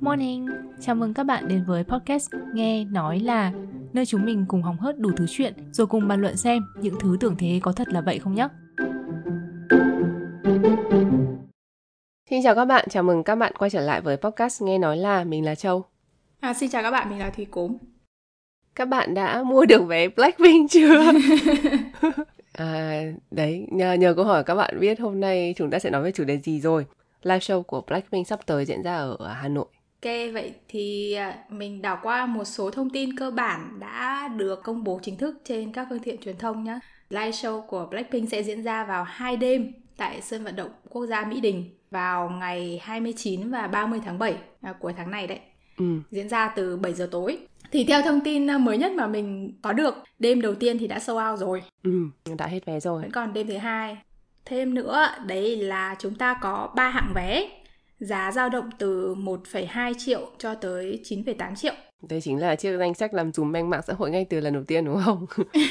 Morning, chào mừng các bạn đến với podcast Nghe Nói Là Nơi chúng mình cùng hóng hớt đủ thứ chuyện Rồi cùng bàn luận xem những thứ tưởng thế có thật là vậy không nhé Xin chào các bạn, chào mừng các bạn quay trở lại với podcast Nghe Nói Là. Mình là Châu. À, xin chào các bạn, mình là Thùy Cốm. Các bạn đã mua được vé Blackpink chưa? à, đấy, nhờ, nhờ câu hỏi các bạn biết hôm nay chúng ta sẽ nói về chủ đề gì rồi Live show của Blackpink sắp tới diễn ra ở Hà Nội Ok, vậy thì à, mình đảo qua một số thông tin cơ bản đã được công bố chính thức trên các phương tiện truyền thông nhé. Live show của Blackpink sẽ diễn ra vào hai đêm tại sân vận động quốc gia Mỹ Đình vào ngày 29 và 30 tháng 7 à, cuối tháng này đấy. Ừ. Diễn ra từ 7 giờ tối. Thì theo thông tin à, mới nhất mà mình có được, đêm đầu tiên thì đã sold out rồi. Ừ, đã hết vé rồi Vẫn còn đêm thứ hai. Thêm nữa, đấy là chúng ta có 3 hạng vé. Giá dao động từ 1,2 triệu cho tới 9,8 triệu. Đây chính là chiếc danh sách làm dùm beng mạng xã hội ngay từ lần đầu tiên đúng không?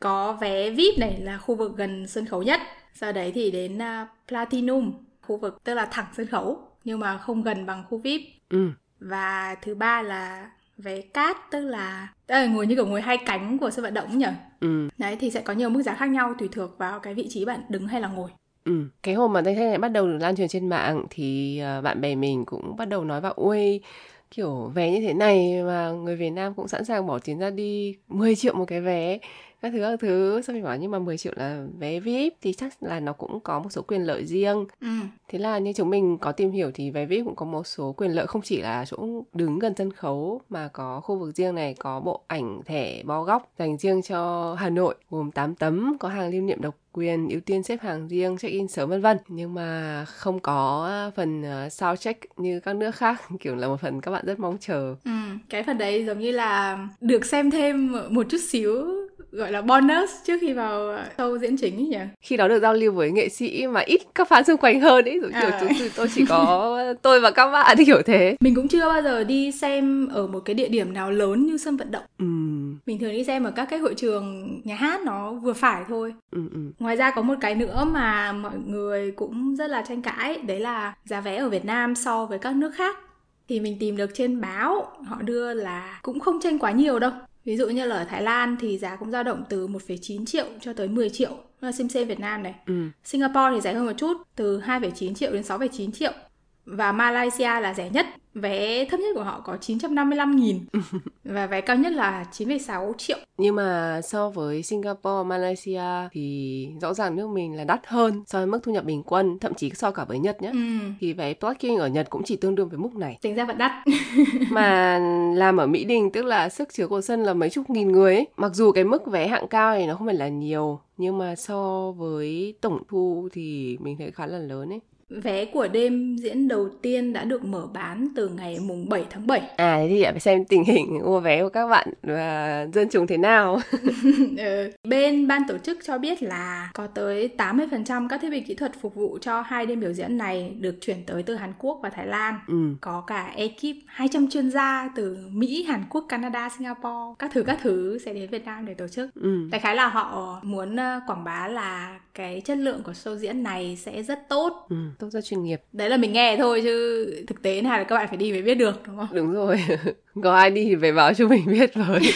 có vé VIP này là khu vực gần sân khấu nhất. Sau đấy thì đến uh, Platinum, khu vực tức là thẳng sân khấu nhưng mà không gần bằng khu VIP. ừ, Và thứ ba là vé cát tức là, tức là ngồi như kiểu ngồi hai cánh của sân vận động nhỉ. ừ, Đấy thì sẽ có nhiều mức giá khác nhau tùy thuộc vào cái vị trí bạn đứng hay là ngồi. ừ. Cái hôm mà danh sách này bắt đầu được lan truyền trên mạng thì à, bạn bè mình cũng bắt đầu nói vào ui kiểu vé như thế này mà người Việt Nam cũng sẵn sàng bỏ tiền ra đi 10 triệu một cái vé các thứ các thứ xong mình bảo nhưng mà 10 triệu là vé VIP thì chắc là nó cũng có một số quyền lợi riêng Ừ. Thế là như chúng mình có tìm hiểu thì vé VIP cũng có một số quyền lợi không chỉ là chỗ đứng gần sân khấu mà có khu vực riêng này có bộ ảnh thẻ bo góc dành riêng cho Hà Nội gồm 8 tấm, có hàng lưu niệm độc quyền, ưu tiên xếp hàng riêng, check-in sớm vân vân. Nhưng mà không có phần uh, sound check như các nước khác, kiểu là một phần các bạn rất mong chờ. Ừ, cái phần đấy giống như là được xem thêm một chút xíu gọi là bonus trước khi vào show diễn chính ấy nhỉ? Khi đó được giao lưu với nghệ sĩ mà ít các fan xung quanh hơn ấy, rồi kiểu À. chúng tôi, tôi chỉ có tôi và các bạn kiểu thế. Mình cũng chưa bao giờ đi xem ở một cái địa điểm nào lớn như sân vận động. Ừm, Mình thường đi xem ở các cái hội trường nhà hát nó vừa phải thôi. ừm, ừm. Ngoài ra có một cái nữa mà mọi người cũng rất là tranh cãi, đấy là giá vé ở Việt Nam so với các nước khác. Thì mình tìm được trên báo, họ đưa là cũng không tranh quá nhiều đâu. Ví dụ như là ở Thái Lan thì giá cũng dao động từ 1,9 triệu cho tới 10 triệu, là sim xem Việt Nam này. Ừ. Singapore thì rẻ hơn một chút, từ 2,9 triệu đến 6,9 triệu. Và Malaysia là rẻ nhất, vé thấp nhất của họ có 955.000 và vé cao nhất là 9,6 triệu. Nhưng mà so với Singapore, Malaysia thì rõ ràng nước mình là đắt hơn so với mức thu nhập bình quân, thậm chí so cả với Nhật nhé. Ừ, Thì vé Blackpink ở Nhật cũng chỉ tương đương với mức này. tính ra vẫn đắt. Mà làm ở Mỹ Đình tức là sức chứa của sân là mấy chục nghìn người ấy. Mặc dù cái mức vé hạng cao này nó không phải là nhiều, nhưng mà so với tổng thu thì mình thấy khá là lớn ấy. Vé của đêm diễn đầu tiên đã được mở bán từ ngày mùng 7 tháng 7. À thế thì phải xem tình hình mua vé của các bạn và dân chúng thế nào. Ừ. Bên ban tổ chức cho biết là có tới 80% các thiết bị kỹ thuật phục vụ cho hai đêm biểu diễn này được chuyển tới từ Hàn Quốc và Thái Lan. ừ. Có cả ekip 200 chuyên gia từ Mỹ, Hàn Quốc, Canada, Singapore, các thứ các thứ sẽ đến Việt Nam để tổ chức. Ừ. Đại khái là họ muốn ờ, quảng bá là cái chất lượng của show diễn này sẽ rất tốt. Ừ. Tốt rất chuyên nghiệp. Đấy là mình nghe thôi chứ thực tế này là các bạn phải đi mới biết được đúng không? Đúng rồi. Có ai đi thì phải báo cho mình biết với.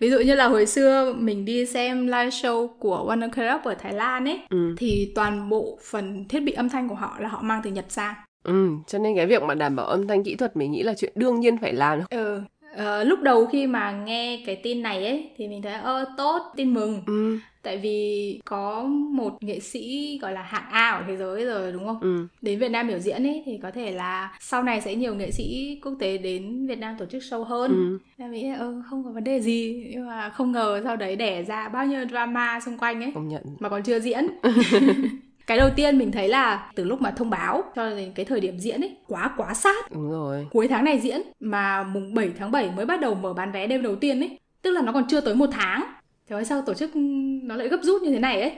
Ví dụ như là hồi xưa mình đi xem live show của Wonder Club ở Thái Lan ấy Ừ. thì toàn bộ phần thiết bị âm thanh của họ là họ mang từ Nhật sang. Ừ, cho nên cái việc mà đảm bảo âm thanh kỹ thuật mình nghĩ là chuyện đương nhiên phải làm. Ừ. Ờ, lúc đầu khi mà nghe cái tin này ấy thì mình thấy ơ tốt, tin mừng. Ừ, Tại vì có một nghệ sĩ gọi là hạng A ở thế giới rồi đúng không? ừ, Đến Việt Nam biểu diễn ấy thì có thể là sau này sẽ nhiều nghệ sĩ quốc tế đến Việt Nam tổ chức show hơn. ừ. Em nghĩ là, ừ, không có vấn đề gì nhưng mà không ngờ sau đấy đẻ ra bao nhiêu drama xung quanh ấy Công nhận. mà còn chưa diễn. cái đầu tiên mình thấy là từ lúc mà thông báo cho đến cái thời điểm diễn ấy quá quá sát. Đúng rồi. cuối tháng này diễn mà mùng 7 tháng 7 mới bắt đầu mở bán vé đêm đầu tiên ấy. Tức là nó còn chưa tới một tháng. Trời ơi sao tổ chức nó lại gấp rút như thế này ấy?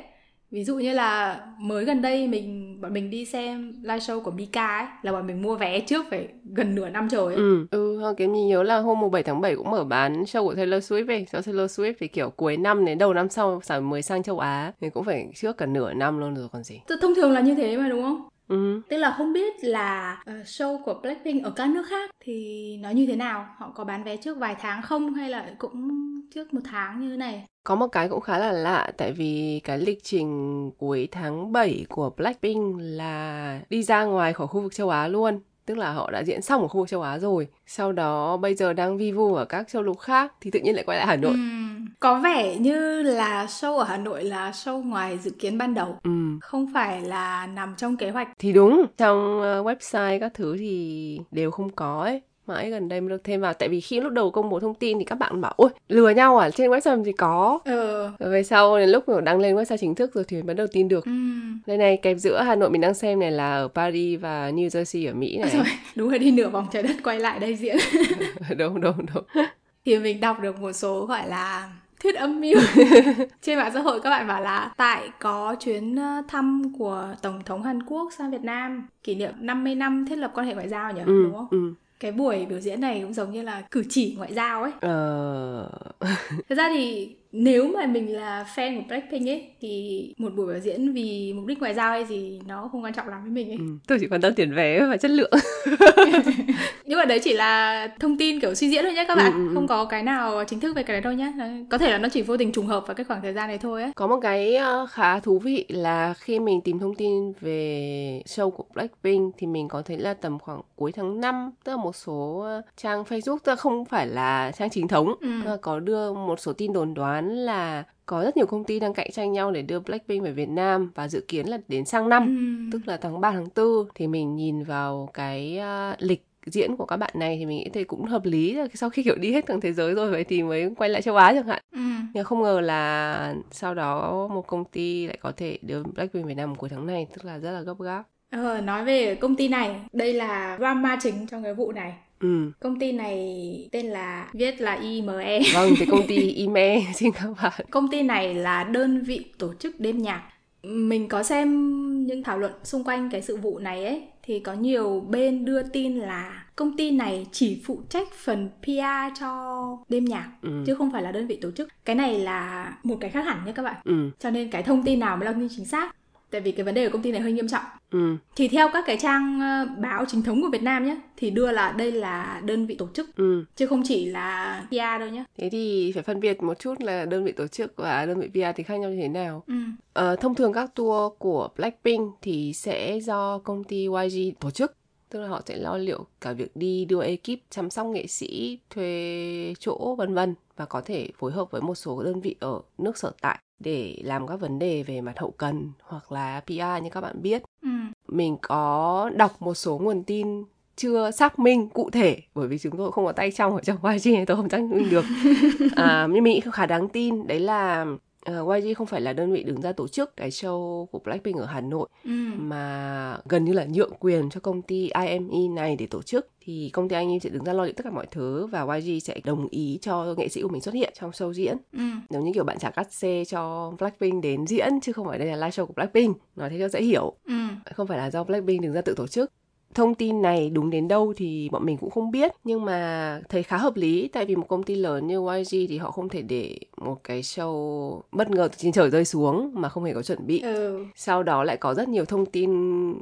Ví dụ như là mới gần đây mình bọn mình đi xem live show của Mika ấy là bọn mình mua vé trước phải gần nửa năm trời ấy Ừ, ừ, cái mình nhớ là hôm mùng 7 tháng 7 cũng mở bán show của Taylor Swift ấy. Cho Taylor Swift thì kiểu cuối năm đến đầu năm sau 才 mới sang châu Á. Thì cũng phải trước cả nửa năm luôn rồi còn gì. Thông thường là như thế mà đúng không Ừ. Tức là không biết là uh, show của Blackpink ở các nước khác thì nó như thế nào? Họ có bán vé trước vài tháng không hay là cũng trước một tháng như thế này? Có một cái cũng khá là lạ tại vì cái lịch trình cuối tháng 7 của Blackpink là đi ra ngoài khỏi khu vực châu Á luôn. Tức là họ đã diễn xong ở khu vực châu Á rồi. Sau đó bây giờ đang vi vu ở các châu lục khác thì tự nhiên lại quay lại Hà Nội. Ừm, có vẻ như là show ở Hà Nội là show ngoài dự kiến ban đầu. Ừ. Không phải là nằm trong kế hoạch. Thì đúng, trong uh, website các thứ thì đều không có ấy mãi gần đây mới được thêm vào tại vì khi lúc đầu công bố thông tin thì các bạn bảo ôi lừa nhau à trên website thì có Ừ. rồi về sau đến lúc đăng lên website chính thức rồi thì bắt đầu tin được Ừm. đây này kẹp giữa Hà Nội mình đang xem này là ở Paris và New Jersey ở Mỹ này Rồi, đúng rồi đi nửa vòng trái đất quay lại đây diễn. đúng đúng đúng thì mình đọc được một số gọi là thuyết âm mưu trên mạng xã hội các bạn bảo là tại có chuyến ờ, thăm của tổng thống Hàn Quốc sang Việt Nam kỷ niệm 50 năm thiết lập quan hệ ngoại giao nhỉ ừ, đúng không? ừ. Cái buổi biểu diễn này cũng giống như là cử chỉ ngoại giao ấy. Ờ... Thật ra thì nếu mà mình là fan của Blackpink ấy thì một buổi biểu diễn vì mục đích ngoại giao hay gì nó không quan trọng lắm với mình ấy. ừ. tôi chỉ quan tâm tiền vé và chất lượng Nhưng mà đấy chỉ là thông tin kiểu suy diễn thôi nhé các bạn, Ừ, ừ, ừ. không có cái nào chính thức về cái đấy đâu nhé. Có thể là nó chỉ vô tình trùng hợp vào cái khoảng thời gian này thôi ấy. Có một cái ờ, khá thú vị là khi mình tìm thông tin về show của Blackpink thì mình có thấy là tầm khoảng cuối tháng 5 tức là một số ờ, trang Facebook tức là không phải là trang chính thống Ừ. có đưa một số tin đồn đoán là có rất nhiều công ty đang cạnh tranh nhau để đưa Blackpink về Việt Nam và dự kiến là đến sang năm Ừm. tức là tháng 3 tháng 4 thì mình nhìn vào cái à, lịch diễn của các bạn này thì mình nghĩ thấy cũng hợp lý là sau khi kiểu đi hết toàn thế giới rồi vậy thì mới quay lại châu Á chẳng hạn Ừ. nhưng không ngờ là sau đó một công ty lại có thể đưa Blackpink Việt Nam cuối tháng này tức là rất là gấp gáp Ờ, nói về công ty này, đây là drama chính trong cái vụ này. Ừ Công ty này tên là viết là IME. vâng thì công ty Ime xin các bạn Công ty này là đơn vị tổ chức đêm nhạc. Mình có xem những thảo luận xung quanh cái sự vụ này ấy thì có nhiều bên đưa tin là công ty này chỉ phụ trách phần PR cho đêm nhạc ừ chứ không phải là đơn vị tổ chức. Cái này là một cái khác hẳn nha các bạn. ừ Cho nên cái thông tin nào mới là thông tin chính xác. Tại vì cái vấn đề của công ty này hơi nghiêm trọng. ừ. Thì theo các cái trang ờ, báo chính thống của Việt Nam nhé Thì đưa là đây là đơn vị tổ chức ừ. Chứ không chỉ là PR đâu nhé thế thì phải phân biệt một chút là đơn vị tổ chức và đơn vị PR thì khác nhau như thế nào? Ừ. Ờ, thông thường các tour của Blackpink thì sẽ do công ty YG tổ chức. Tức là họ sẽ lo liệu cả việc đi đưa ekip chăm sóc nghệ sĩ thuê chỗ vân vân và có thể phối hợp với một số đơn vị ở nước sở tại để làm các vấn đề về mặt hậu cần hoặc là PR như các bạn biết Ừ. mình có đọc một số nguồn tin chưa xác minh cụ thể bởi vì chúng tôi không có tay trong ở trong YG này tôi không xác minh được à, nhưng mình nghĩ khá đáng tin đấy là uh, YG không phải là đơn vị đứng ra tổ chức cái show của Blackpink ở Hà Nội Ừ. mà gần như là nhượng quyền cho công ty IME này để tổ chức thì công ty IME sẽ đứng ra lo liệu tất cả mọi thứ và YG sẽ đồng ý cho nghệ sĩ của mình xuất hiện trong show diễn Ừ. giống như kiểu bạn trả cắt xê cho Blackpink đến diễn chứ không phải đây là live show của Blackpink nói thế cho dễ hiểu Ừ. không phải là do Blackpink đứng ra tự tổ chức thông tin này đúng đến đâu thì bọn mình cũng không biết. Nhưng mà thấy khá hợp lý tại vì một công ty lớn như YG thì họ không thể để một cái show bất ngờ từ trên trời rơi xuống mà không hề có chuẩn bị. Ừ. sau đó lại có rất nhiều thông tin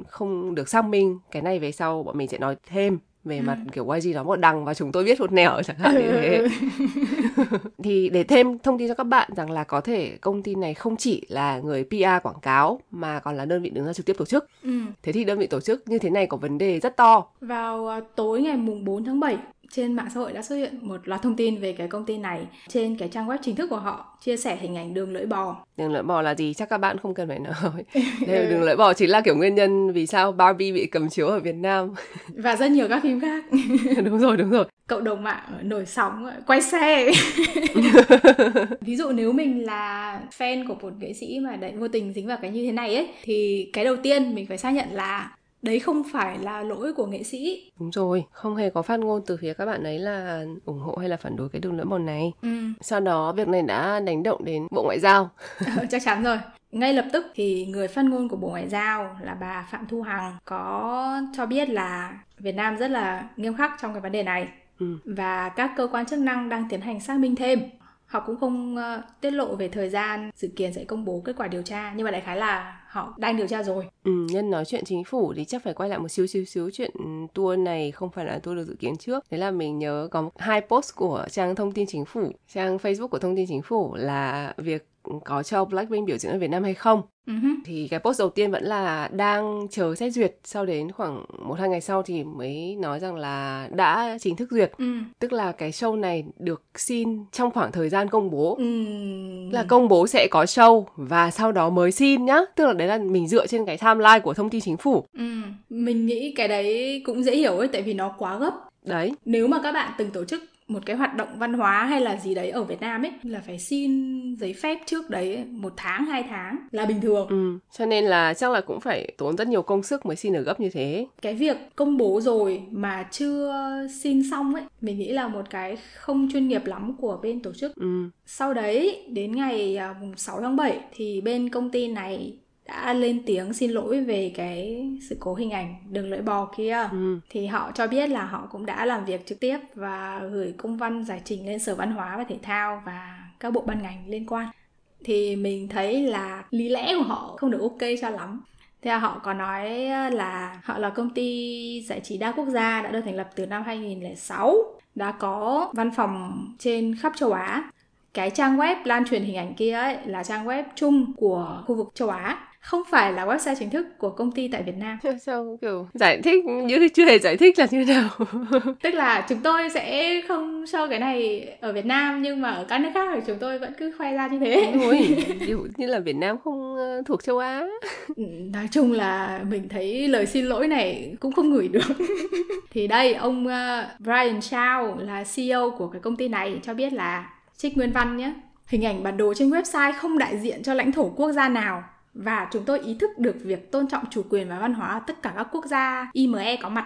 không được xác minh. Cái này về sau bọn mình sẽ nói thêm về Ừ. mặt kiểu YG nói một đằng và chúng tôi biết một nẻo chẳng hạn như thế Ừ. thì để thêm thông tin cho các bạn rằng là có thể công ty này không chỉ là người PR quảng cáo mà còn là đơn vị đứng ra trực tiếp tổ chức Ừ. thế thì đơn vị tổ chức như thế này có vấn đề rất to Vào à, tối ngày mùng 4 tháng 7 trên mạng xã hội đã xuất hiện một loạt thông tin về cái công ty này trên cái trang web chính thức của họ chia sẻ hình ảnh đường lưỡi bò. Đường lưỡi bò là gì? Chắc các bạn không cần phải nói. Đây đường lưỡi bò chính là kiểu nguyên nhân vì sao Barbie bị cầm chiếu ở Việt Nam. Và rất nhiều các phim khác. Đúng rồi đúng rồi. Cộng đồng mạng nổi sóng quay xe. Ví dụ nếu mình là fan của một nghệ sĩ mà lại vô tình dính vào cái như thế này ấy thì cái đầu tiên mình phải xác nhận là đấy không phải là lỗi của nghệ sĩ. Đúng rồi không hề có phát ngôn từ phía các bạn ấy là ủng hộ hay là phản đối cái đường lưỡi bò này. Ừ, sau đó việc này đã đánh động đến bộ ngoại giao. Chắc chắn rồi. Ngay lập tức thì người phát ngôn của bộ ngoại giao là bà phạm thu hằng có cho biết là việt nam rất là nghiêm khắc trong cái vấn đề này. Ừ. và các cơ quan chức năng đang tiến hành xác minh thêm. Họ cũng không ờ, tiết lộ về thời gian dự kiến sẽ công bố kết quả điều tra nhưng mà đại khái là họ đang điều tra rồi Ừ, nhân nói chuyện chính phủ thì chắc phải quay lại một xíu xíu xíu chuyện tour này không phải là tour được dự kiến trước. Thế là mình nhớ có hai post của trang thông tin chính phủ, trang Facebook của thông tin chính phủ là việc có cho Blackpink biểu diễn ở Việt Nam hay không uh-huh. Thì cái post đầu tiên vẫn là đang chờ xét duyệt, sau đến khoảng một hai ngày sau thì mới nói rằng là đã chính thức duyệt. ừ. Tức là cái show này được xin trong khoảng thời gian công bố. Ừ. Là công bố sẽ có show và sau đó mới xin nhá. Tức là đấy là mình dựa trên cái timeline của thông tin chính phủ. ừ. mình nghĩ cái đấy cũng dễ hiểu ấy tại vì nó quá gấp Đấy, nếu mà các bạn từng tổ chức một cái hoạt động văn hóa hay là gì đấy ở Việt Nam ấy là phải xin giấy phép trước đấy một tháng hai tháng là bình thường. Ừ, cho nên là chắc là cũng phải tốn rất nhiều công sức mới xin được gấp như thế. cái việc công bố rồi mà chưa xin xong ấy mình nghĩ là một cái không chuyên nghiệp lắm của bên tổ chức. Ừ, sau đấy đến ngày à, mùng 6 tháng 7 thì bên công ty này đã lên tiếng xin lỗi về cái sự cố hình ảnh đường lưỡi bò kia ừ, thì họ cho biết là họ cũng đã làm việc trực tiếp và gửi công văn giải trình lên Sở Văn hóa và Thể thao và các bộ ban ngành liên quan. Thì mình thấy là lý lẽ của họ không được ok cho lắm. Thế là họ có nói là họ là công ty giải trí đa quốc gia đã được thành lập từ năm 2006, đã có văn phòng trên khắp châu Á. Cái trang web lan truyền hình ảnh kia ấy là trang web chung của khu vực châu Á, không phải là website chính thức của công ty tại Việt Nam. sao kiểu giải thích như chưa hề giải thích là như nào. Tức là chúng tôi sẽ không show cái này ở Việt Nam nhưng mà ở các nước khác thì chúng tôi vẫn cứ khoe ra như thế. Ôi, dụ như là Việt Nam không ờ, thuộc châu Á. Ừ, Nói chung là mình thấy lời xin lỗi này cũng không gửi được. thì đây ông ờ, Brian Chow là CEO của cái công ty này cho biết là trích nguyên văn nhé. Hình ảnh bản đồ trên website không đại diện cho lãnh thổ quốc gia nào và chúng tôi ý thức được việc tôn trọng chủ quyền và văn hóa ở tất cả các quốc gia IME có mặt.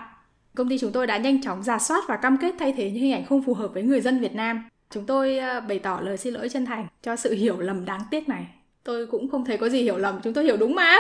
Công ty chúng tôi đã nhanh chóng giả soát và cam kết thay thế những hình ảnh không phù hợp với người dân Việt Nam. Chúng tôi ờ, bày tỏ lời xin lỗi chân thành cho sự hiểu lầm đáng tiếc này. Tôi cũng không thấy có gì hiểu lầm, chúng tôi hiểu đúng mà.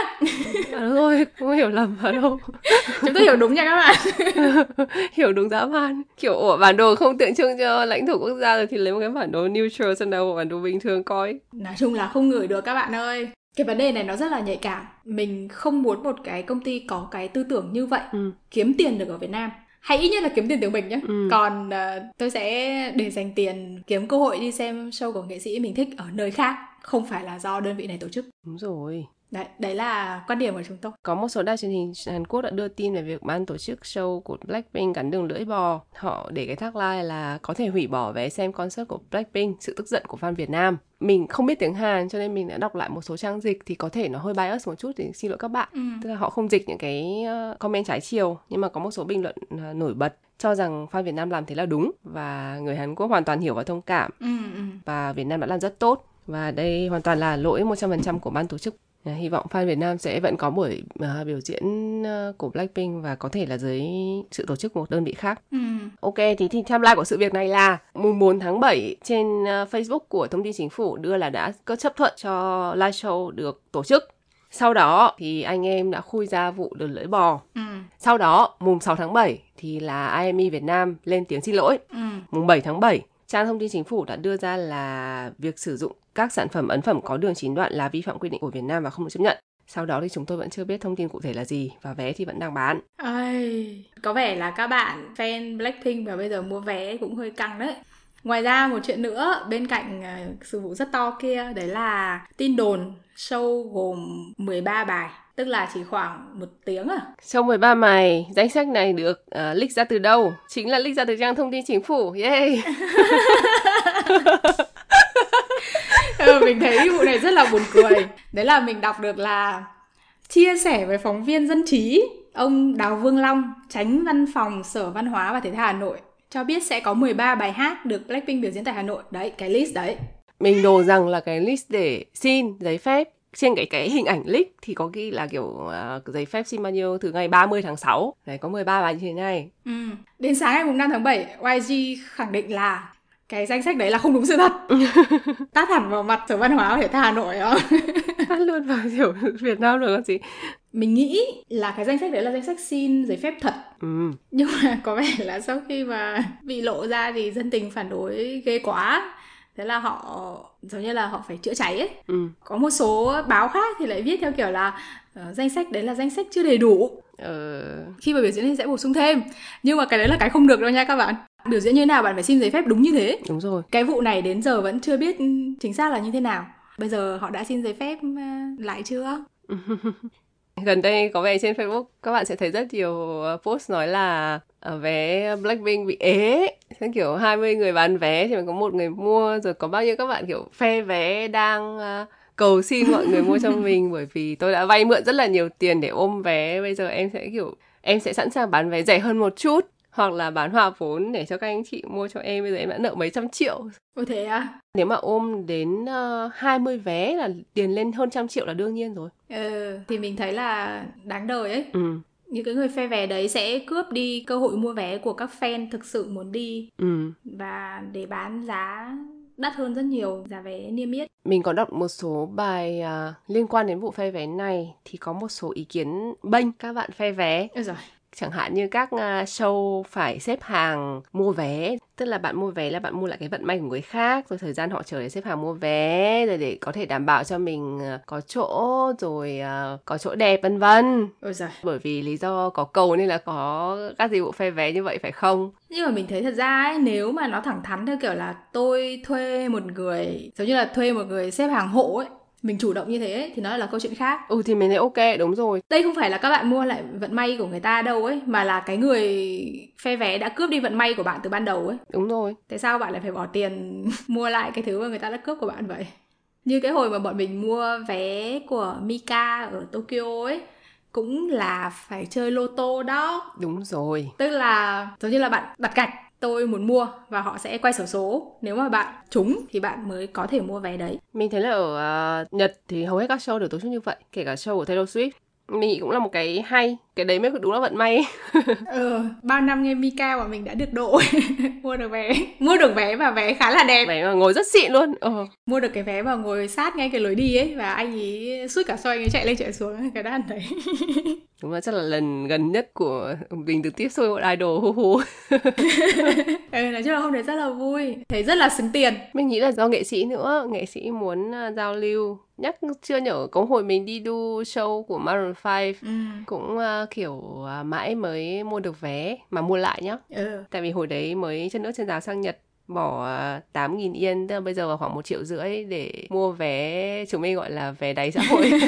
À, đúng rồi, không hiểu lầm vào đâu. chúng tôi hiểu đúng nha các bạn. hiểu đúng dã man. Kiểu ủa bản đồ không tượng trưng cho lãnh thổ quốc gia rồi thì lấy một cái bản đồ neutral xem nào bản đồ bình thường coi. Nói chung là không gửi được các bạn ơi. Cái vấn đề này nó rất là nhạy cảm. Mình không muốn một cái công ty có cái tư tưởng như vậy Ừ. kiếm tiền được ở Việt Nam. Hay ít nhất là kiếm tiền từ mình nhé. Ừ. Còn ờ, tôi sẽ để dành tiền kiếm cơ hội đi xem show của nghệ sĩ mình thích ở nơi khác. Không phải là do đơn vị này tổ chức. Đúng rồi. Đấy, đấy là quan điểm của chúng tôi. Có một số đài truyền hình Hàn Quốc đã đưa tin về việc ban tổ chức show của Blackpink gắn đường lưỡi bò. Họ để cái tagline là có thể hủy bỏ vé xem concert của Blackpink, sự tức giận của fan Việt Nam. Mình không biết tiếng Hàn cho nên mình đã đọc lại một số trang dịch thì có thể nó hơi bias một chút thì xin lỗi các bạn. Ừ. Tức là họ không dịch những cái ờ, comment trái chiều nhưng mà có một số bình luận ờ, nổi bật cho rằng fan Việt Nam làm thế là đúng và người Hàn Quốc hoàn toàn hiểu và thông cảm Ừ, ừ. và Việt Nam đã làm rất tốt và đây hoàn toàn là lỗi 100% của ban tổ chức. À, Hy vọng fan Việt Nam sẽ vẫn có buổi à, biểu diễn à, của Blackpink và có thể là dưới sự tổ chức của một đơn vị khác. Ừ. Ok, thì, thì timeline của sự việc này là mùng 4 tháng 7 trên à, Facebook của thông tin chính phủ đưa là đã có chấp thuận cho live show được tổ chức. Sau đó thì anh em đã khui ra vụ đường lưỡi bò. Ừ. Sau đó, mùng 6 tháng 7 thì là IME Việt Nam lên tiếng xin lỗi. Ừ. Mùng 7 tháng 7, trang thông tin chính phủ đã đưa ra là việc sử dụng các sản phẩm ấn phẩm có đường chín đoạn là vi phạm quy định của Việt Nam và không được chấp nhận. Sau đó thì chúng tôi vẫn chưa biết thông tin cụ thể là gì và vé thì vẫn đang bán. Ai, có vẻ là các bạn fan Blackpink và bây giờ mua vé cũng hơi căng đấy. Ngoài ra một chuyện nữa bên cạnh ờ, sự vụ rất to kia đấy là tin đồn show gồm 13 bài tức là chỉ khoảng một tiếng à Trong 13 mày, danh sách này được uh, leak ra từ đâu? Chính là leak ra từ trang thông tin chính phủ. Yay! ừ, mình thấy vụ này rất là buồn cười đấy là mình đọc được là chia sẻ với phóng viên dân trí ông Đào Vương Long tránh văn phòng Sở Văn hóa và Thể thao Hà Nội cho biết sẽ có 13 bài hát được Blackpink biểu diễn tại Hà Nội đấy cái list đấy Mình đồ rằng là cái list để xin giấy phép trên cái cái hình ảnh leak thì có ghi là kiểu uh, giấy phép xin bao nhiêu từ ngày 30 tháng 6. Đấy có 13 bài như thế này. ừ. đến sáng ngày mùng 5 tháng 7 YG khẳng định là cái danh sách đấy là không đúng sự thật. Tát hẳn vào mặt Sở Văn hóa Thể thao Hà Nội đó Hát luôn vào kiểu Việt Nam rồi còn gì. mình nghĩ là cái danh sách đấy là danh sách xin giấy phép thật. Ừ. nhưng mà có vẻ là sau khi mà bị lộ ra thì dân tình phản đối ghê quá. Thế là họ giống như là họ phải chữa cháy ấy. Ừ. có một số báo khác thì lại viết theo kiểu là uh, danh sách đấy là danh sách chưa đầy đủ. Ờ... khi mà biểu diễn thì sẽ bổ sung thêm. Nhưng mà cái đấy là cái không được đâu nha các bạn biểu diễn như thế nào? Bạn phải xin giấy phép đúng như thế. Đúng rồi. Cái vụ này đến giờ vẫn chưa biết chính xác là như thế nào. Bây giờ họ đã xin giấy phép uh, lại chưa? Gần đây có vẻ trên Facebook các bạn sẽ thấy rất nhiều ờ, post nói là ở vé Blackpink bị ế. Sẽ kiểu 20 người bán vé thì có một người mua rồi có bao nhiêu các bạn kiểu phe vé đang cầu xin mọi người mua cho mình bởi vì tôi đã vay mượn rất là nhiều tiền để ôm vé. Bây giờ em sẽ kiểu em sẽ sẵn sàng bán vé rẻ hơn một chút hoặc là bán hòa vốn để cho các anh chị mua cho em bây giờ em đã nợ mấy trăm triệu Ôi thế à? Nếu mà ôm đến uh, ờ, 20 vé là tiền lên hơn trăm triệu là đương nhiên rồi. Ừ, thì mình thấy là đáng đời ấy. Ừ. Những cái người phe vé đấy sẽ cướp đi cơ hội mua vé của các fan thực sự muốn đi. Ừ. Và để bán giá đắt hơn rất nhiều giá vé niêm yết. Mình có đọc một số bài uh, liên quan đến vụ phe vé này thì có một số ý kiến bênh các bạn phe vé. Ôi rồi chẳng hạn như các à, show phải xếp hàng mua vé tức là bạn mua vé là bạn mua lại cái vận may của người khác rồi thời gian họ chờ để xếp hàng mua vé rồi để có thể đảm bảo cho mình à, có chỗ rồi uh, có chỗ đẹp vân vân Ôi giời. bởi vì lý do có cầu nên là có các dịch vụ phe vé như vậy phải không nhưng mà mình thấy thật ra ấy, nếu mà nó thẳng thắn theo kiểu là tôi thuê một người giống như là thuê một người xếp hàng hộ ấy mình chủ động như thế thì nó là câu chuyện khác. Ừ thì mình thấy ok đúng rồi. Đây không phải là các bạn mua lại vận may của người ta đâu ấy mà là cái người phe vé đã cướp đi vận may của bạn từ ban đầu ấy. Đúng rồi. Tại sao bạn lại phải bỏ tiền mua lại cái thứ mà người ta đã cướp của bạn vậy? Như cái hồi mà bọn mình mua vé của Mika ở Tokyo ấy cũng là phải chơi lô tô đó. Đúng rồi. Tức là giống như là bạn đặt gạch tôi muốn mua và họ sẽ quay sổ số. Nếu mà bạn trúng thì bạn mới có thể mua vé đấy. Mình thấy là ở uh, Nhật thì hầu hết các show đều tổ chức như vậy kể cả show của Taylor Swift mình nghĩ cũng là một cái hay cái đấy mới đúng là vận may. Ừ bao năm nghe Mika mà mình đã được độ mua được vé mua được vé và vé khá là đẹp. Vé mà ngồi rất xịn luôn ừ. mua được cái vé và ngồi sát ngay cái lối đi ấy và anh ấy suốt cả xoay anh ấy chạy lên chạy xuống cái đàn đấy. Đúng là chắc là lần gần nhất của mình được tiếp xúc một idol hu hu. Ừ, nói chung là hôm đấy rất là vui thấy rất là xứng tiền. Mình nghĩ là do nghệ sĩ nữa nghệ sĩ muốn uh, giao lưu nhắc chưa nhở có hồi mình đi đu show của Maroon 5 ừ. cũng uh, kiểu uh, mãi mới mua được vé mà mua lại nhá ừ. tại vì hồi đấy mới chân nước chân giáo sang Nhật bỏ 8.000 yên tức là bây giờ vào khoảng một triệu rưỡi để mua vé chúng mình gọi là vé đáy xã hội.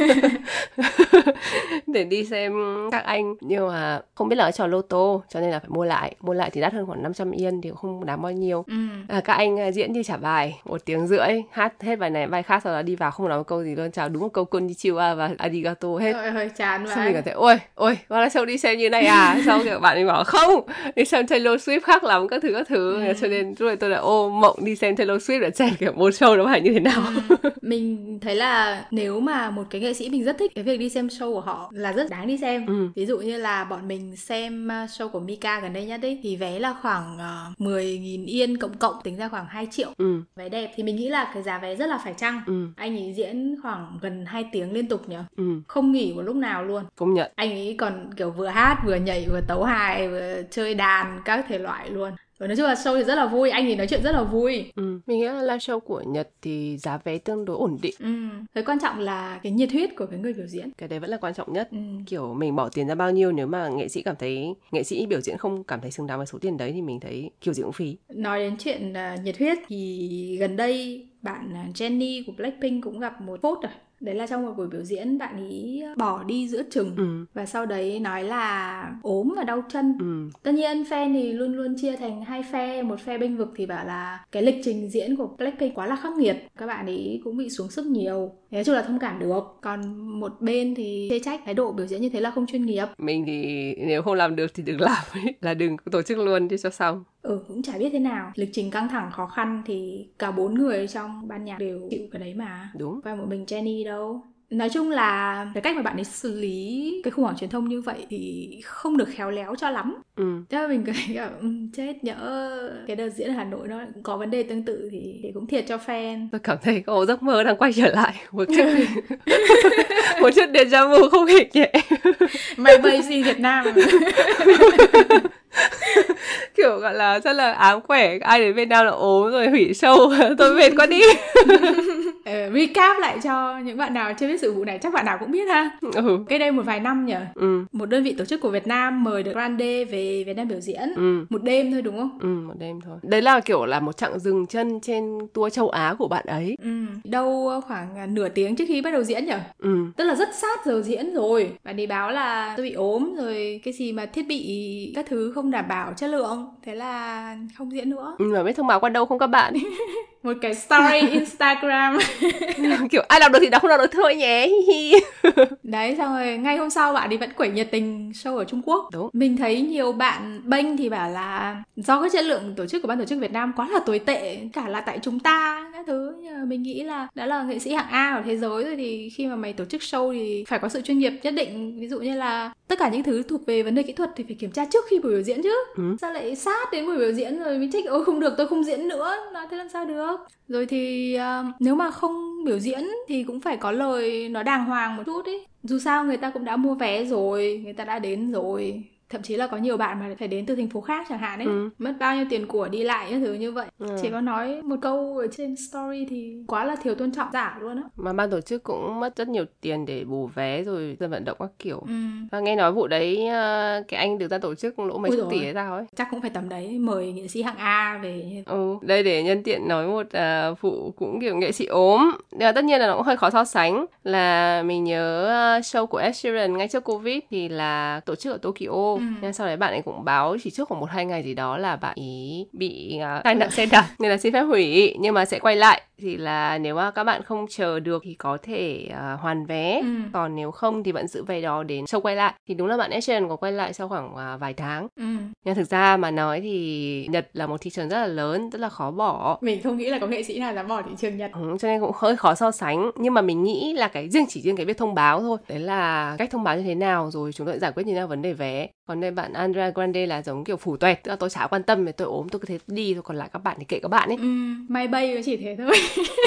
Để đi xem các anh. Nhưng mà không biết là trò lô tô cho nên là phải mua lại. Mua lại thì đắt hơn khoảng 500 yên thì cũng không đáng bao nhiêu. Ừ. à, các anh à, diễn như trả bài một tiếng rưỡi hát hết bài này bài khác sau đó đi vào không nói một câu gì luôn. Chào đúng một câu konnichiwa và arigato hết. Ôi, hơi chán vậy mình cảm thấy ôi ôi qua là show đi xem như này à? Sau kiểu bạn mình bảo không đi xem Taylor Swift khác lắm các thứ các thứ. Ừ. cho nên rồi tôi là ô mộng đi xem Taylor Swift để xem kiểu một show nó phải như thế nào ừ. mình thấy là nếu mà một cái nghệ sĩ mình rất thích cái việc đi xem show của họ là rất đáng đi xem ừ. ví dụ như là bọn mình xem uh, show của Mika gần đây nhất ấy thì vé là khoảng uh, ờ, 10.000 yên cộng cộng tính ra khoảng 2 triệu ừ. vé đẹp thì mình nghĩ là cái giá vé rất là phải chăng ừ. anh ấy diễn khoảng gần 2 tiếng liên tục nhỉ ừ. không nghỉ một lúc nào luôn công nhận anh ấy còn kiểu vừa hát vừa nhảy vừa tấu hài vừa chơi đàn các thể loại luôn và nói chung là show thì rất là vui anh thì nói chuyện rất là vui ừ. mình nghĩ là live show của nhật thì giá vé tương đối ổn định ừ. cái quan trọng là cái nhiệt huyết của cái người biểu diễn cái đấy vẫn là quan trọng nhất ừ. kiểu mình bỏ tiền ra bao nhiêu nếu mà nghệ sĩ cảm thấy nghệ sĩ biểu diễn không cảm thấy xứng đáng với số tiền đấy thì mình thấy kiểu gì cũng phí nói đến chuyện uh, nhiệt huyết thì gần đây bạn à, Jenny của Blackpink cũng gặp một phốt rồi đấy là trong một buổi biểu diễn bạn ấy bỏ đi giữa chừng. Ừ. và sau đấy nói là ốm và đau chân. Ừ. tất nhiên fan thì luôn luôn chia thành hai phe một phe bênh vực thì bảo là cái lịch trình diễn của Blackpink quá là khắc nghiệt. Các bạn ấy cũng bị xuống sức nhiều. Nói chung là thông cảm được. Còn một bên thì chê trách thái độ biểu diễn như thế là không chuyên nghiệp. Mình thì nếu không làm được thì đừng làm ấy là đừng tổ chức luôn đi cho xong ừ cũng chả biết thế nào. Lịch trình căng thẳng khó khăn thì cả bốn người trong ban nhạc đều chịu cái đấy mà. Đúng. Và một mình Jenny đâu. Nói chung là cái cách mà bạn ấy xử lý cái khủng hoảng truyền thông như vậy thì không được khéo léo cho lắm. Ừ. thế là mình thấy ừ, chết nhỡ cái đợt diễn ở hà nội nó có vấn đề tương tự thì, thì cũng thiệt cho fan. Tôi cảm thấy có giấc mơ đang quay trở lại. Một chút một chút deja vu không hề nhẹ. Mày bay gì việt nam kiểu gọi là rất là ám quẻ ai đến Việt Nam là ốm rồi hủy show tôi mệt quá đi uh, recap lại cho những bạn nào chưa biết sự vụ này chắc bạn nào cũng biết ha ừ. cái đây một vài năm nhỉ ừ. một đơn vị tổ chức của Việt Nam mời được Grande về Việt Nam biểu diễn ừ. một đêm thôi đúng không ừ một đêm thôi đấy là kiểu là một chặng dừng chân trên tour châu Á của bạn ấy ừ. đâu khoảng nửa tiếng trước khi bắt đầu diễn nhỉ ừ. tức là rất sát giờ diễn rồi bạn đi báo là tôi bị ốm rồi cái gì mà thiết bị các thứ không đảm bảo chất lượng thế là không diễn nữa. Ừ, mà biết thông báo qua đâu không các bạn? Một cái story Instagram. Kiểu ai làm được thì đọc không làm được thôi nhé. Đấy xong rồi ngay hôm sau bạn ấy vẫn quẩy nhiệt tình show ở Trung Quốc. Đúng. Mình thấy nhiều bạn bênh thì bảo là do cái chất lượng tổ chức của ban tổ chức Việt Nam quá là tồi tệ cả là tại chúng ta các thứ. Nhưng mà mình nghĩ là đã là nghệ sĩ hạng A ở thế giới rồi thì khi mà mày tổ chức show thì phải có sự chuyên nghiệp nhất định. Ví dụ như là tất cả những thứ thuộc về vấn đề kỹ thuật thì phải kiểm tra trước khi buổi biểu diễn chứ. Ừ. sao lại sát đến buổi biểu diễn rồi mới trách ôi không được tôi không diễn nữa. Nói thế làm sao được? Rồi thì uh, nếu mà không biểu diễn thì cũng phải có lời nó đàng hoàng một chút ấy. Dù sao người ta cũng đã mua vé rồi người ta đã đến rồi thậm chí là có nhiều bạn mà phải đến từ thành phố khác chẳng hạn ấy ừ. mất bao nhiêu tiền của đi lại những thứ như vậy ừ. chỉ có nói một câu ở trên story thì quá là thiếu tôn trọng giả luôn á mà ban tổ chức cũng mất rất nhiều tiền để bù vé rồi dân vận động các kiểu ừ. và nghe nói vụ đấy ờ, cái anh được ra tổ chức lỗ mấy chục tỷ hay sao ấy chắc cũng phải tầm đấy mời nghệ sĩ hạng A về ừ đây để nhân tiện nói một uh, vụ cũng kiểu nghệ sĩ ốm là tất nhiên là nó cũng hơi khó so sánh là mình nhớ show của Ed Sheeran ngay trước Covid thì là tổ chức ở Tokyo ừ. Nên sau đấy bạn ấy cũng báo chỉ trước khoảng một hai ngày gì đó là bạn ý bị uh, tai nạn xe đạp. Nên là xin phép hủy nhưng mà sẽ quay lại. Thì là nếu mà các bạn không chờ được thì có thể uh, hoàn vé. Ừ. còn nếu không thì vẫn giữ vé đó đến show quay lại. Thì đúng là bạn Ed có quay lại sau khoảng uh, vài tháng. Ừ. nhưng thực ra mà nói thì Nhật là một thị trường rất là lớn rất là khó bỏ. Mình không nghĩ là có nghệ sĩ nào dám bỏ thị trường Nhật. Ừ, cho nên cũng hơi khó so sánh. Nhưng mà mình nghĩ là cái riêng chỉ riêng cái việc thông báo thôi. Đấy là cách thông báo như thế nào rồi chúng tôi giải quyết như thế nào vấn đề vé. còn đây bạn Andrea Grande là giống kiểu phủ là tôi chả quan tâm tôi ốm tôi cứ thế đi thôi còn lại các bạn thì kệ các bạn ấy. Ừ, may bay chỉ thế thôi.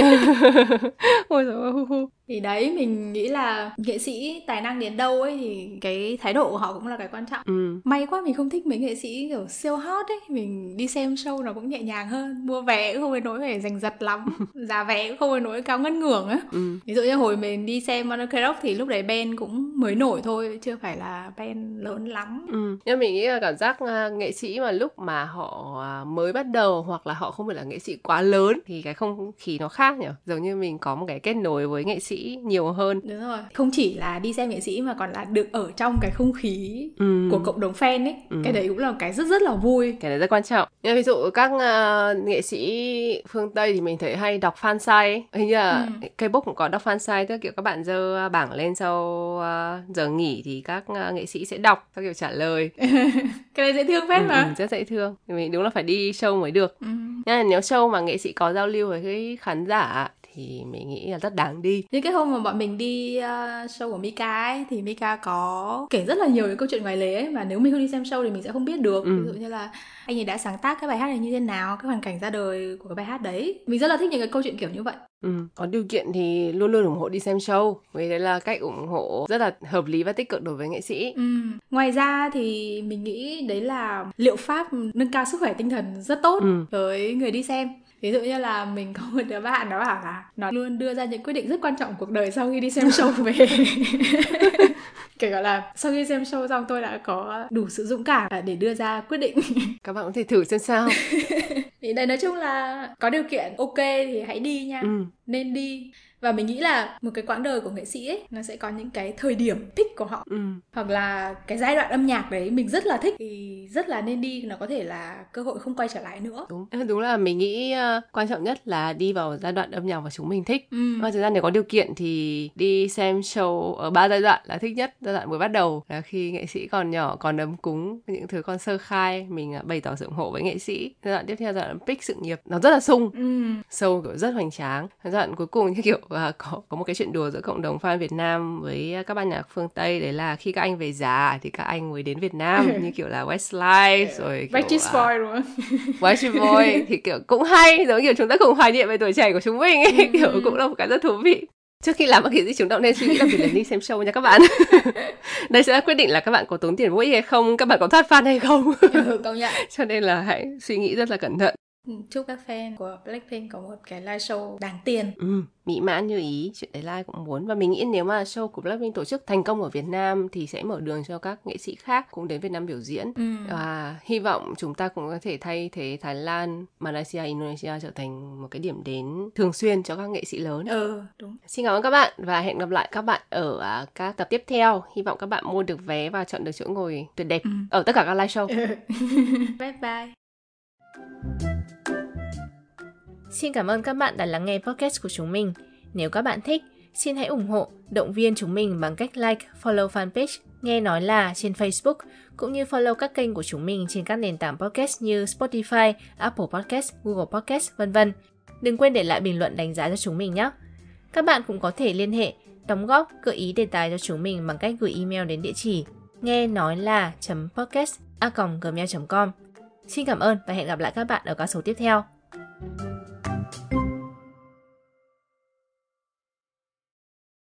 Ôi trời hu hu thì đấy mình nghĩ là nghệ sĩ tài năng đến đâu ấy thì cái thái độ của họ cũng là cái quan trọng. Ừ. may quá mình không thích mấy nghệ sĩ kiểu siêu hot ấy. Mình đi xem show nó cũng nhẹ nhàng hơn. Mua vé cũng không phải nỗi phải giành giật lắm. Giá vé cũng không phải nỗi cao ngất ngưởng á. Ừ. ví dụ như hồi mình đi xem Monaco Rock thì lúc đấy Ben cũng mới nổi thôi chưa phải là Ben lớn lắm. Ừ. nhưng mình nghĩ là cảm giác uh, nghệ sĩ mà lúc mà họ uh, mới bắt đầu hoặc là họ không phải là nghệ sĩ quá lớn thì cái không khí nó khác nhỉ? Giống như mình có một cái kết nối với nghệ sĩ nhiều hơn. Đúng rồi. Không chỉ là đi xem nghệ sĩ mà còn là được ở trong cái không khí ừ. của cộng đồng fan ấy. Ừ. cái đấy cũng là cái rất rất là vui. Cái đấy rất quan trọng. Như ví dụ các uh, nghệ sĩ phương tây thì mình thấy hay đọc fan site hình như là ừ. K-pop cũng có đọc fan site tức kiểu các bạn dơ bảng lên sau uh, giờ nghỉ thì các uh, nghệ sĩ sẽ đọc các kiểu trả lời. Cái này dễ thương phết ừ, mà. ừ, rất dễ thương. Mình đúng là phải đi show mới được. Ừ. nhưng mà nếu show mà nghệ sĩ có giao lưu với cái khán giả thì mình nghĩ là rất đáng đi. Như cái hôm mà bọn mình đi uh, show của Mika ấy thì Mika có kể rất là nhiều những câu chuyện ngoài lề ấy mà nếu mình không đi xem show thì mình sẽ không biết được. Ừ. ví dụ như là anh ấy đã sáng tác cái bài hát này như thế nào cái hoàn cảnh ra đời của cái bài hát đấy. Mình rất là thích những cái câu chuyện kiểu như vậy. Ừ, có điều kiện thì luôn luôn ủng hộ đi xem show. Vì đấy là cách ủng hộ rất là hợp lý và tích cực đối với nghệ sĩ. Ừ. ngoài ra thì mình nghĩ đấy là liệu pháp nâng cao sức khỏe tinh thần rất tốt ừ. với người đi xem ví dụ như là mình có một đứa bạn nó bảo là nó luôn đưa ra những quyết định rất quan trọng cuộc đời sau khi đi xem show về. Kể cả là sau khi xem show xong tôi đã có đủ sự dũng cảm để đưa ra quyết định. Các bạn có thể thử xem sao. Thì đây nói chung là có điều kiện ok thì hãy đi nha. Ừ. nên đi và mình nghĩ là một cái quãng đời của nghệ sĩ ấy nó sẽ có những cái thời điểm thích của họ. Ừ. hoặc là cái giai đoạn âm nhạc đấy mình rất là thích thì rất là nên đi nó có thể là cơ hội không quay trở lại nữa. Đúng. Đúng là mình nghĩ uh, quan trọng nhất là đi vào giai đoạn âm nhạc mà chúng mình thích. Ừ. và thời gian nếu có điều kiện thì đi xem show ở ba giai đoạn là thích nhất giai đoạn mới bắt đầu. Là khi nghệ sĩ còn nhỏ còn ấm cúng những thứ còn sơ khai mình uh, bày tỏ sự ủng hộ với nghệ sĩ. Giai đoạn tiếp theo giai đoạn pick sự nghiệp nó rất là sung. Ừ. sâu kiểu rất hoành tráng. Giai đoạn cuối cùng như kiểu và có có một cái chuyện đùa giữa cộng đồng fan Việt Nam với các ban nhạc phương Tây đấy là khi các anh về già thì các anh mới đến Việt Nam như kiểu là Westlife rồi Backstreet Boy đúng không? Backstreet Boy thì kiểu cũng hay giống kiểu chúng ta cùng hoài niệm về tuổi trẻ của chúng mình ấy, ừ. kiểu cũng là một cái rất thú vị. Trước khi làm bất kỳ gì chúng ta nên suy nghĩ là việc là đi xem show nha các bạn. Đây sẽ quyết định là các bạn có tốn tiền vô ích hay không các bạn có thoát fan hay không. Ừ, công nhận. Cho nên là hãy suy nghĩ rất là cẩn thận chúc các fan của Blackpink có một cái live show đáng tiền. Ừ, mỹ mãn như ý, chuyện đấy Lai cũng muốn. Và mình nghĩ nếu mà show của Blackpink tổ chức thành công ở Việt Nam thì sẽ mở đường cho các nghệ sĩ khác cũng đến Việt Nam biểu diễn. Ừ. Và hy vọng chúng ta cũng có thể thay thế Thái Lan, Malaysia, Indonesia trở thành một cái điểm đến thường xuyên cho các nghệ sĩ lớn. Ừ, đúng. Xin cảm ơn các bạn và hẹn gặp lại các bạn ở à, các tập tiếp theo. Hy vọng các bạn mua được vé và chọn được chỗ ngồi tuyệt đẹp ừ. ở tất cả các live show. Ừ. bye bye. Xin cảm ơn các bạn đã lắng nghe podcast của chúng mình. Nếu các bạn thích, xin hãy ủng hộ, động viên chúng mình bằng cách like, follow fanpage Nghe Nói Là trên Facebook, cũng như follow các kênh của chúng mình trên các nền tảng podcast như Spotify, Apple Podcast, Google Podcast, vân vân. Đừng quên để lại bình luận đánh giá cho chúng mình nhé. Các bạn cũng có thể liên hệ, đóng góp, gợi ý đề tài cho chúng mình bằng cách gửi email đến địa chỉ nghe nói là podcast a gmail com Xin cảm ơn và hẹn gặp lại các bạn ở các số tiếp theo.